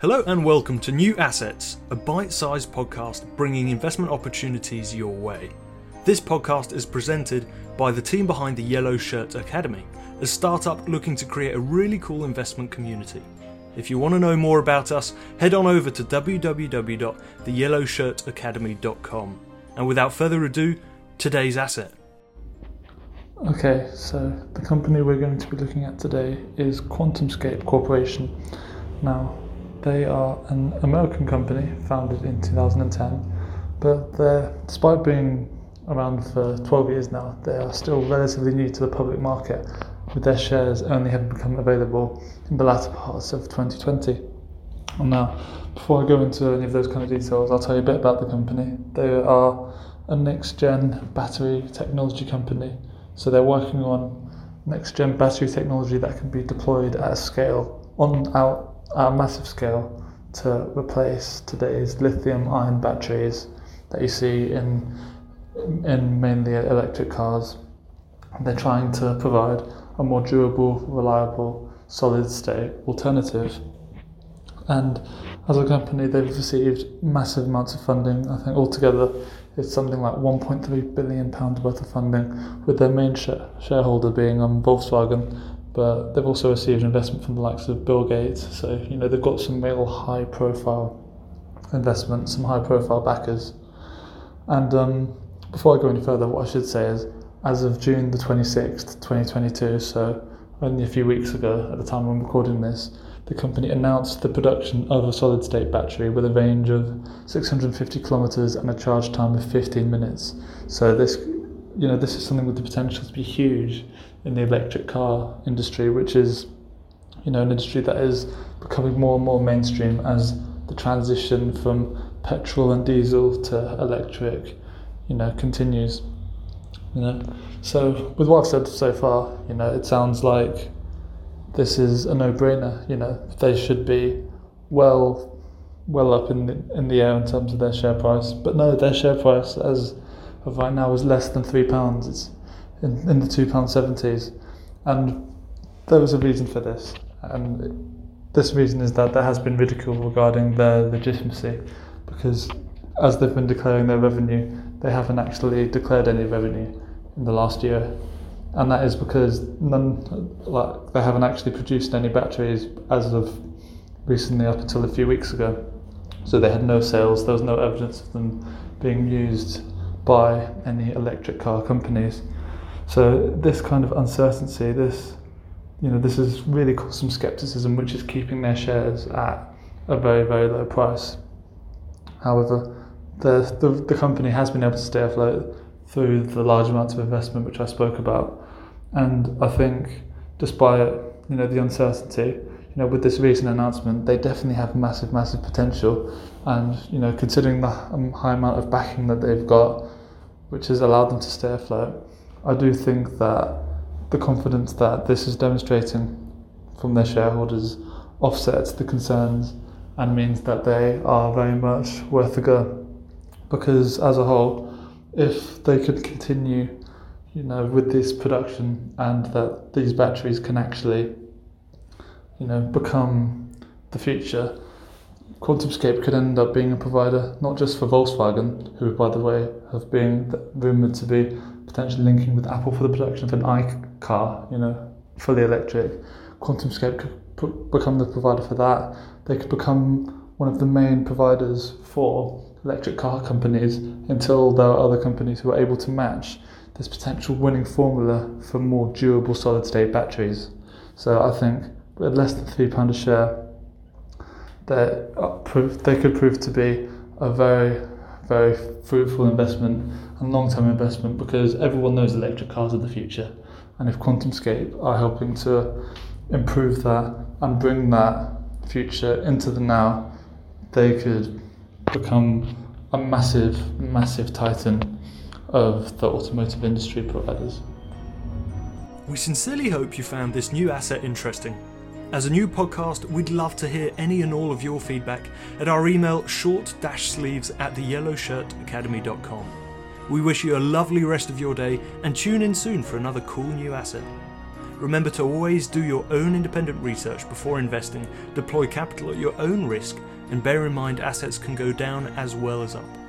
Hello and welcome to New Assets, a bite sized podcast bringing investment opportunities your way. This podcast is presented by the team behind the Yellow Shirt Academy, a startup looking to create a really cool investment community. If you want to know more about us, head on over to www.theyellowshirtacademy.com. And without further ado, today's asset. Okay, so the company we're going to be looking at today is QuantumScape Corporation. Now, they are an American company founded in 2010, but despite being around for 12 years now, they are still relatively new to the public market, with their shares only having become available in the latter parts of 2020. And now, before I go into any of those kind of details, I'll tell you a bit about the company. They are a next gen battery technology company, so they're working on next gen battery technology that can be deployed at a scale on out at a massive scale to replace today's lithium ion batteries that you see in in mainly electric cars. They're trying to provide a more durable, reliable, solid state alternative. And as a company, they've received massive amounts of funding. I think altogether it's something like 1.3 billion pounds worth of funding, with their main share, shareholder being um, Volkswagen, but they've also received investment from the likes of Bill Gates. So, you know, they've got some real high profile investments, some high profile backers. And um, before I go any further, what I should say is, as of June the 26th, 2022, so only a few weeks ago at the time I'm recording this, the company announced the production of a solid state battery with a range of 650 kilometers and a charge time of 15 minutes. So this you know, this is something with the potential to be huge in the electric car industry, which is, you know, an industry that is becoming more and more mainstream as the transition from petrol and diesel to electric, you know, continues. You know, so with what I've said so far, you know, it sounds like this is a no-brainer. You know, they should be well, well up in the in the air in terms of their share price. But no, their share price as of right now is less than three pounds. It's in, in the two pound seventies, and there was a reason for this. And this reason is that there has been ridicule regarding their legitimacy, because as they've been declaring their revenue, they haven't actually declared any revenue in the last year, and that is because none, like they haven't actually produced any batteries as of recently up until a few weeks ago. So they had no sales. There was no evidence of them being used by any electric car companies. So this kind of uncertainty, this you know, this has really caused some skepticism, which is keeping their shares at a very, very low price. However, the, the, the company has been able to stay afloat through the large amounts of investment which I spoke about. And I think, despite you know the uncertainty, you know with this recent announcement, they definitely have massive, massive potential. And you know, considering the um, high amount of backing that they've got, which has allowed them to stay afloat. I do think that the confidence that this is demonstrating from their shareholders offsets the concerns and means that they are very much worth a go. Because as a whole, if they could continue, you know, with this production and that these batteries can actually, you know, become the future, QuantumScape could end up being a provider not just for Volkswagen, who, by the way, have been rumored to be potentially linking with Apple for the production of an iCar, you know, fully electric. QuantumScape could become the provider for that. They could become one of the main providers for electric car companies until there are other companies who are able to match this potential winning formula for more durable solid state batteries. So I think with less than £3 a share, that uh, they could prove to be a very, very fruitful investment and long-term investment because everyone knows electric cars are the future, and if QuantumScape are helping to improve that and bring that future into the now, they could become a massive, massive titan of the automotive industry providers. We sincerely hope you found this new asset interesting. As a new podcast, we'd love to hear any and all of your feedback at our email short-sleeves at theyellowshirtacademy.com. We wish you a lovely rest of your day and tune in soon for another cool new asset. Remember to always do your own independent research before investing, deploy capital at your own risk, and bear in mind assets can go down as well as up.